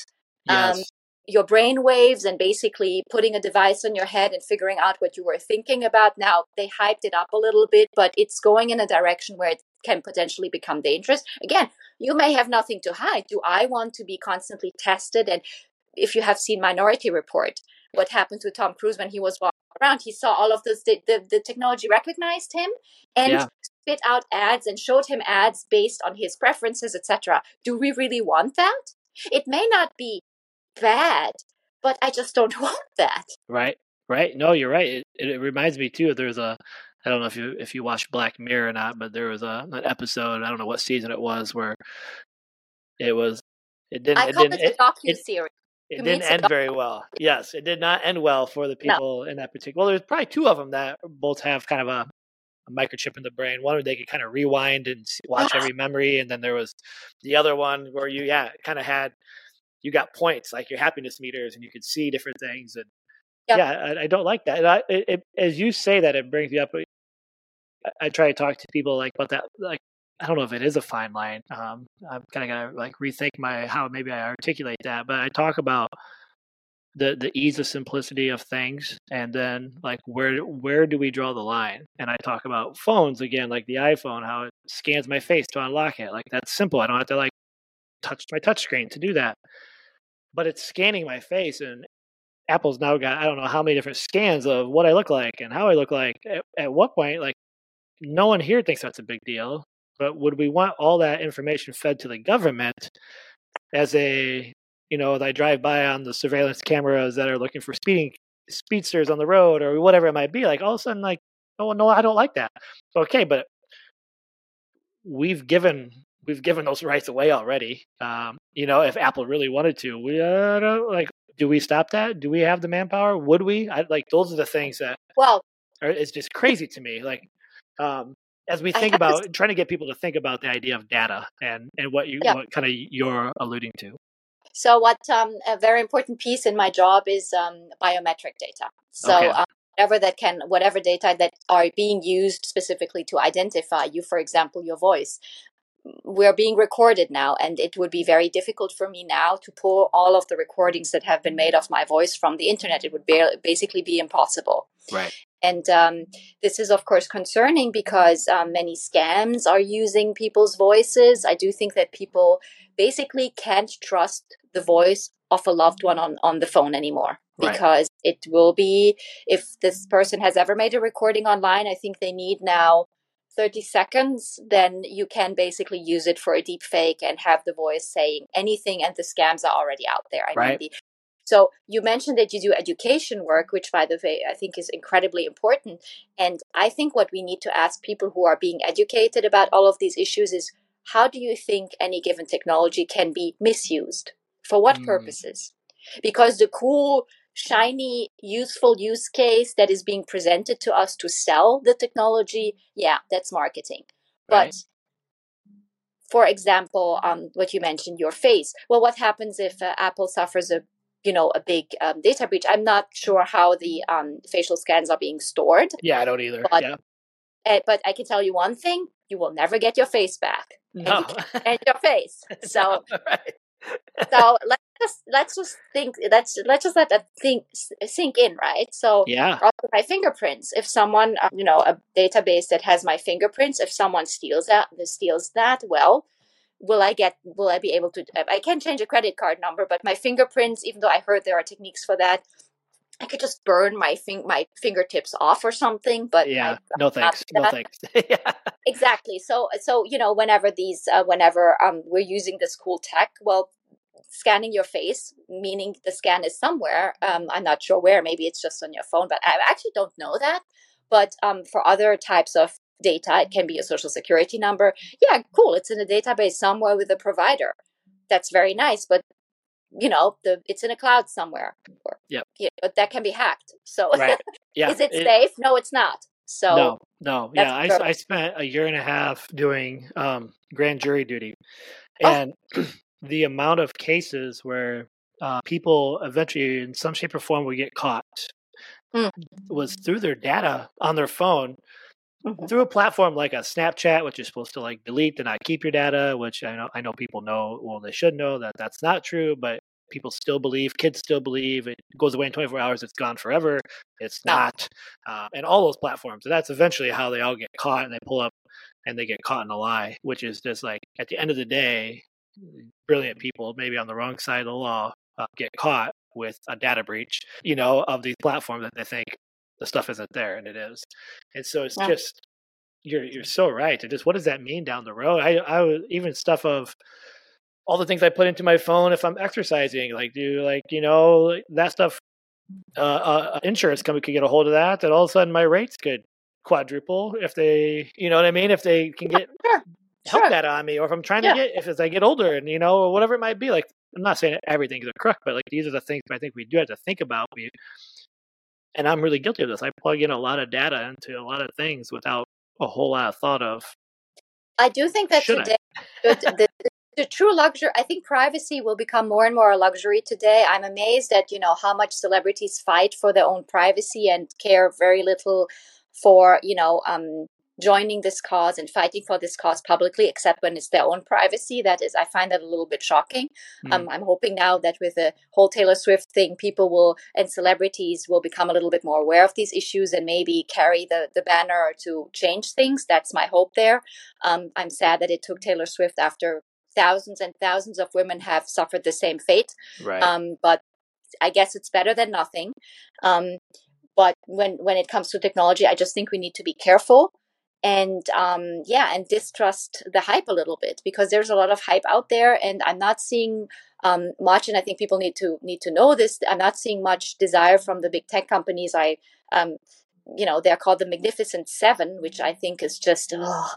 C: um, your brain waves and basically putting a device on your head and figuring out what you were thinking about. Now, they hyped it up a little bit, but it's going in a direction where it can potentially become dangerous. Again, you may have nothing to hide. Do I want to be constantly tested? And if you have seen Minority Report, what happened to Tom Cruise when he was walking around, he saw all of this, the, the, the technology recognized him and
B: Yeah.
C: spit out ads and showed him ads based on his preferences, etc. Do we really want that? It may not be bad, but I just don't want that.
B: Right. Right. No, you're right. It, it, it reminds me too. There's a, I don't know if you if you watched Black Mirror or not, but there was a an episode. I don't know what season it was where it was. It didn't.
C: I
B: it
C: call
B: didn't.
C: it a
B: It,
C: docu series.
B: It didn't end very well. Yes, it did not end well for the people no. in that particular. Well, there's probably two of them that both have kind of a, a microchip in the brain. One where they could kind of rewind and watch every memory, and then there was the other one where you, yeah, kind of had you got points like your happiness meters, and you could see different things. And yep. yeah, I, I, don't like that. I, it, it, as you say that, it brings me up. I, I try to talk to people like about that, like I don't know if it is a fine line. Um, I'm kind of gonna like rethink my how maybe I articulate that, but I talk about the the ease of simplicity of things, and then like where where do we draw the line? And I talk about phones again, like the iPhone, how it scans my face to unlock it. Like that's simple. I don't have to like touch my touch screen to do that, but it's scanning my face, and Apple's now got I don't know how many different scans of what I look like and how I look like. At, at what point, like no one here thinks that's a big deal but would we want all that information fed to the government as a you know, I drive by on the surveillance cameras that are looking for speeding speedsters on the road or whatever it might be, like all of a sudden, like, oh no, I don't like that. Okay, but we've given we've given those rights away already. Um, you know, if Apple really wanted to, we uh, like, do we stop that? Do we have the manpower? Would we? I, like, those are the things that
C: well,
B: are, it's just crazy to me. Like, um, as we think about to... trying to get people to think about the idea of data and and what you yeah. what kind of you're alluding to.
C: So, what um, a very important piece in my job is um, biometric data. So, okay. um, whatever that can, whatever data that are being used specifically to identify you, for example, your voice, we're being recorded now, and it would be very difficult for me now to pull all of the recordings that have been made of my voice from the internet. It would be, basically be impossible.
B: Right.
C: And um, this is, of course, concerning because um, many scams are using people's voices. I do think that people basically can't trust the voice of a loved one on, on the phone anymore right. because it will be, if this person has ever made a recording online, I think they need now 30 seconds, then you can basically use it for a deep fake and have the voice saying anything, and the scams are already out there. I right. mean, the, so you mentioned that you do education work, which by the way, I think is incredibly important. And I think what we need to ask people who are being educated about all of these issues is how do you think any given technology can be misused? For what mm. purposes? Because the cool, shiny, useful use case that is being presented to us to sell the technology, yeah, that's marketing. Right. But for example, um, what you mentioned, your face. Well, what happens if uh, Apple suffers a you know a big um, data breach. I'm not sure how the um, facial scans are being stored.
B: Yeah, I don't either.
C: But,
B: yeah.
C: Uh, but I can tell you one thing: you will never get your face back.
B: No,
C: and, and your face. So, no, right. so let's just let's just think. Let's let's just let that think sink in, right? So
B: yeah,
C: my fingerprints. If someone, uh, you know, a database that has my fingerprints, if someone steals that, steals that, well, will I get will I be able to I can't change a credit card number, but my fingerprints, even though I heard there are techniques for that, I could just burn my fing- my fingertips off or something. But
B: yeah, no thanks, no thanks. yeah.
C: Exactly. So so you know whenever these uh, whenever um we're using this cool tech, well, scanning your face, meaning the scan is somewhere. Um, I'm not sure where. Maybe it's just on your phone, but I actually don't know that. But um, for other types of data. It can be a social security number. Yeah, cool. It's in a database somewhere with a provider. That's very nice, but you know, the it's in a cloud somewhere.
B: yeah.
C: yeah, but that can be hacked. So,
B: right. yeah,
C: is it, it, safe? No, it's not. So
B: no, no, yeah. I, I spent a year and a half doing um, grand jury duty, oh. and oh. the amount of cases where uh, people eventually, in some shape or form, would get caught mm. was through their data on their phone Mm-hmm. Through a platform like a Snapchat, which is supposed to like delete and not keep your data, which I know I know people know, well, they should know that that's not true, but people still believe, kids still believe it goes away in 24 hours, it's gone forever. It's not. Uh, and all those platforms. And that's eventually how they all get caught and they pull up and they get caught in a lie, which is just like at the end of the day, brilliant people, maybe on the wrong side of the law, uh, get caught with a data breach, you know, of these platforms that they think the stuff isn't there and it is and so it's yeah. just you're you're so right and just what does that mean down the road i i was even stuff of all the things i put into my phone if i'm exercising like do like you know that stuff uh, uh insurance company could get a hold of that and all of a sudden my rates could quadruple if they you know what i mean if they can get
C: sure.
B: help
C: sure.
B: that on me or if i'm trying yeah. to get if as i get older and you know or whatever it might be like I'm not saying everything is a crook, but like these are the things I think we do have to think about. We, and I'm really guilty of this. I plug in a lot of data into a lot of things without a whole lot of thought of.
C: I do think that today, the, the, the true luxury i think privacy will become more and more a luxury today i'm amazed at you know how much celebrities fight for their own privacy and care very little for you know um, joining this cause and fighting for this cause publicly except when it's their own privacy that is i find that a little bit shocking mm. um, i'm hoping now that with the whole taylor swift thing people will and celebrities will become a little bit more aware of these issues and maybe carry the, the banner to change things that's my hope there um, i'm sad that it took taylor swift after thousands and thousands of women have suffered the same fate.
B: Right.
C: Um, but I guess it's better than nothing. Um, but when when it comes to technology, I just think we need to be careful and um, yeah, and distrust the hype a little bit because there's a lot of hype out there, and I'm not seeing um, much. And I think people need to need to know this. I'm not seeing much desire from the big tech companies. I um, you know they're called the magnificent seven which i think is just oh,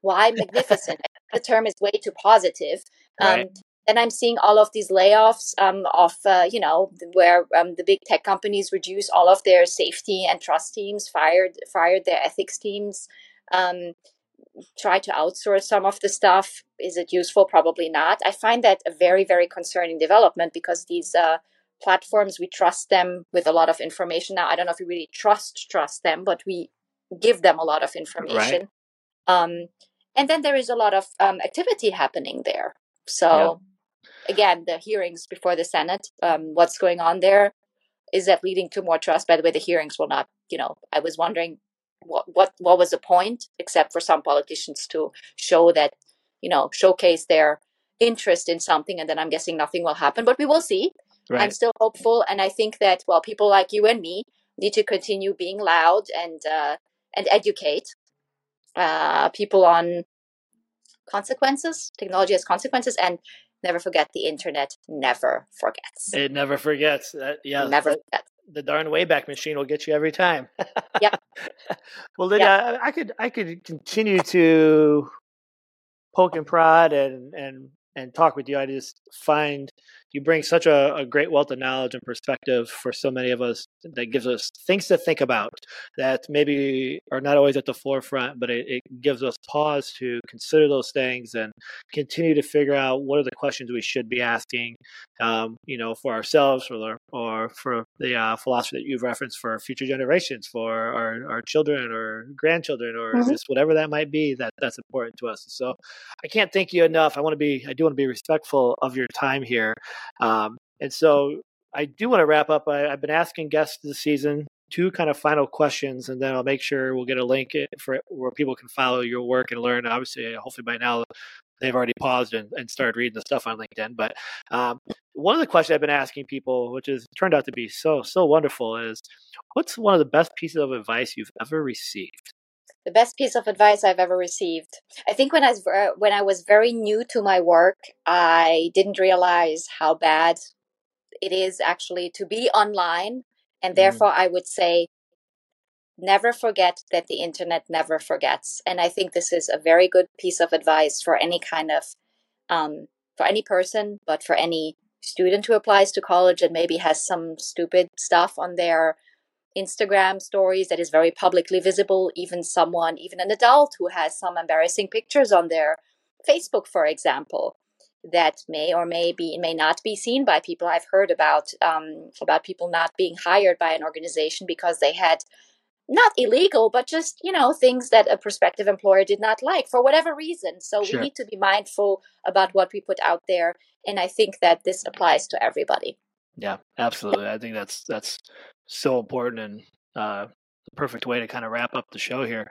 C: why magnificent? the term is way too positive. Um, right. And I'm seeing all of these layoffs um, of, uh, you know, where um, the big tech companies reduce all of their safety and trust teams, fired fired their ethics teams, um, try to outsource some of the stuff. Is it useful? Probably not. I find that a very very concerning development because these uh, platforms we trust them with a lot of information. Now I don't know if we really trust trust them, but we give them a lot of information. Right. Um, and then there is a lot of um, activity happening there. So yeah. again, the hearings before the Senate, um, what's going on there? Is that leading to more trust? By the way, the hearings will not. You know, I was wondering what what what was the point, except for some politicians to show that you know showcase their interest in something, and then I'm guessing nothing will happen. But we will see. Right. I'm still hopeful, and I think that well, people like you and me need to continue being loud and uh, and educate uh, people on consequences. Technology has consequences, and never forget the internet never forgets.
B: It never forgets. Uh, yeah,
C: never forgets.
B: The darn Wayback Machine will get you every time.
C: yep.
B: well, Lydia, yep. I could I could continue to poke and prod and and and talk with you. I just find you bring such a, a, great wealth of knowledge and perspective for so many of us that gives us things to think about that maybe are not always at the forefront, but it, it gives us pause to consider those things and continue to figure out what are the questions we should be asking, um, you know, for ourselves or, or for the uh, philosophy that you've referenced for future generations, for our, our children or grandchildren or mm-hmm. just whatever that might be that that's important to us. So I can't thank you enough. I want to be, I do want to be respectful of your time here. Um, and so I do want to wrap up. I, have been asking guests this season two kind of final questions, and then I'll make sure we'll get a link for where people can follow your work and learn. Obviously, hopefully by now they've already paused and, and started reading the stuff on LinkedIn. But um, one of the questions I've been asking people, which has turned out to be so so wonderful, is what's one of the best pieces of advice you've ever received?
C: The best piece of advice I've ever received. I think when I was when I was very new to my work, I didn't realize how bad it is actually to be online, and mm. therefore mm. I would say never forget that the internet never forgets. And I think this is a very good piece of advice for any kind of um, for any person, but for any student who applies to college and maybe has some stupid stuff on their Instagram stories that is very publicly visible, even someone, even an adult who has some embarrassing pictures on their Facebook, for example, that may or may be may not be seen by people. I've heard about um, about people not being hired by an organization because they had not illegal, but just you know things that a prospective employer did not like for whatever reason. So sure. we need to be mindful about what we put out there, and I think that this applies to everybody.
B: Yeah, absolutely. I think that's that's so important and uh, the perfect way to kind of wrap up the show here.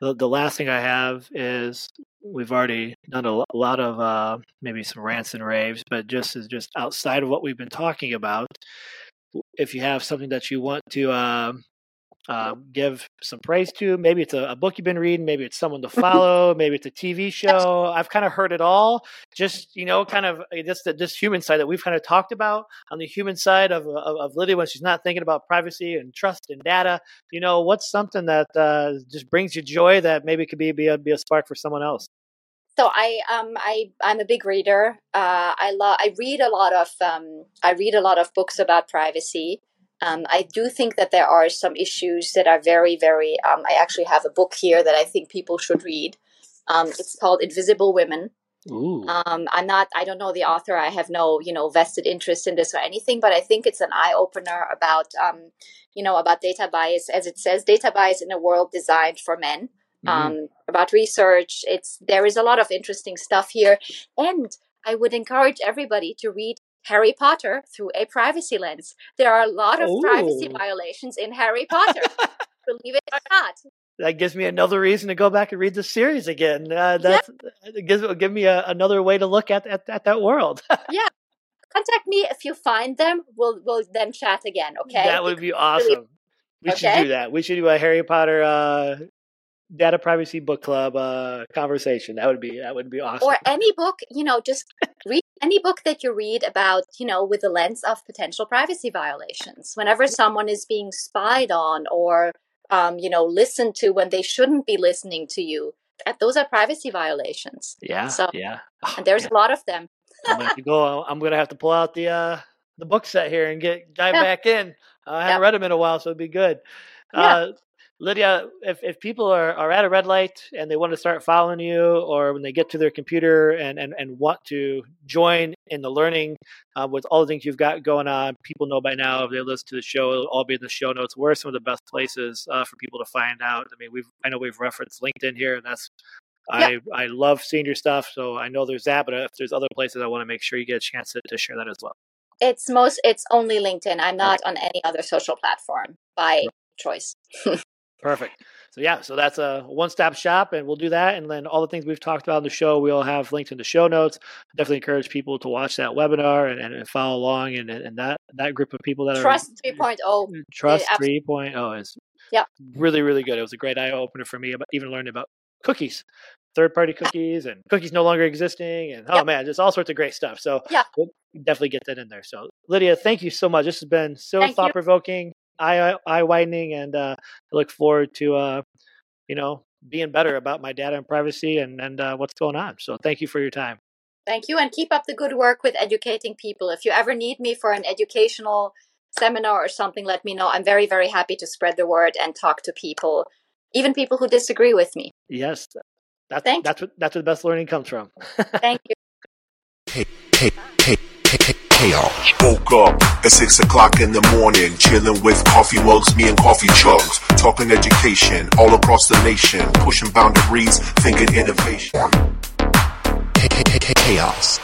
B: The, the last thing I have is we've already done a lot of uh, maybe some rants and raves, but just is just outside of what we've been talking about. If you have something that you want to uh, uh, give some praise to. Maybe it's a, a, book you've been reading. Maybe it's someone to follow. maybe it's a TV show. I've kind of heard it all. Just you know, kind of uh, this this human side that we've kind of talked about on the human side of, of, of Lydia when she's not thinking about privacy and trust and data. You know, what's something that uh, just brings you joy that maybe could be be a, be a spark for someone else.
C: So I um I I'm a big reader. Uh, I love I read a lot of um I read a lot of books about privacy. Um, I do think that there are some issues that are very very. Um, I actually have a book here that I think people should read. Um, it's called Invisible Women.
B: Ooh.
C: Um, I'm not. I don't know the author. I have no you know vested interest in this or anything. But I think it's an eye opener about um, you know about data bias, as it says, data bias in a world designed for men
B: Mhm.
C: um, about research. It's there is a lot of interesting stuff here, and I would encourage everybody to read Harry Potter through a privacy lens. There are a lot of privacy violations in Harry Potter. believe it or not.
B: that gives me another reason to go back and read the series again. Uh, that's it gives give me a, another way to look at, at, at that world.
C: Yeah, contact me if you find them. We'll we'll then chat again. Okay.
B: that would be awesome. We should do that. We should do a Harry Potter uh, data privacy book club uh, conversation. That would be that would be awesome.
C: or any book you know just any book that you read about you know with the lens of potential privacy violations whenever someone is being spied on or um, you know listened to when they shouldn't be listening to you that those are privacy violations
B: yeah,
C: so-
B: yeah.
C: and there's
B: Yeah.
C: a lot of them
B: I'm gonna have to go. I'm gonna have to pull out the uh, the book set here and get dive
C: Yeah.
B: back in. Uh, I haven't
C: Yeah.
B: read them in a while, so it'd be good. Uh, Lydia, if, if people are, are at a red light and they want to start following you, or when they get to their computer and, and, and want to join in the learning uh, with all the things you've got going on, people know by now if they listen to the show, it'll all be in the show notes. Where are some of the best places uh, for people to find out? I mean, we've I know we've referenced LinkedIn here, and that's I I love seeing your stuff, so I know there's that. But if there's other places, I want to make sure you get a chance to, to share that as well.
C: it's most it's only linkedin i'm not on any other social platform by choice
B: Perfect. So yeah, so that's a one-stop shop, and we'll do that. And then all the things we've talked about in the show, we'll have linked in the show notes. Definitely encourage people to watch that webinar and, and, and follow along. And, and that that group of people that
C: trust
B: are
C: 3.0 mm,
B: Trust
C: Yeah, abs-
B: 3.0 is
C: Yeah.
B: really really good. It was a great eye opener for me. About even learning about cookies, third-party cookies, and cookies no longer existing, and oh
C: Yep.
B: man, just all sorts of great stuff. So
C: Yeah.
B: we'll definitely get that in there. So Lydia, thank you so much. This has been so
C: Thank you.
B: Thought-provoking, eye eye widening, and uh, I look forward to uh, you know being better about my data and privacy and and uh, what's going on. So thank you for your time.
C: Thank you, and keep up the good work with educating people. If you ever need me for an educational seminar or something, let me know. I'm very, very happy to spread the word and talk to people, even people who disagree with me.
B: Yes, that's
C: Thank
B: that's what that's where the best learning comes from.
C: Thank you.
A: Hey, hey, hey, Woke up at six o'clock in the morning, chilling with coffee mugs, me and coffee chugs, talking education all across the nation, pushing boundaries, thinking innovation. Hey, hey, hey, hey, chaos.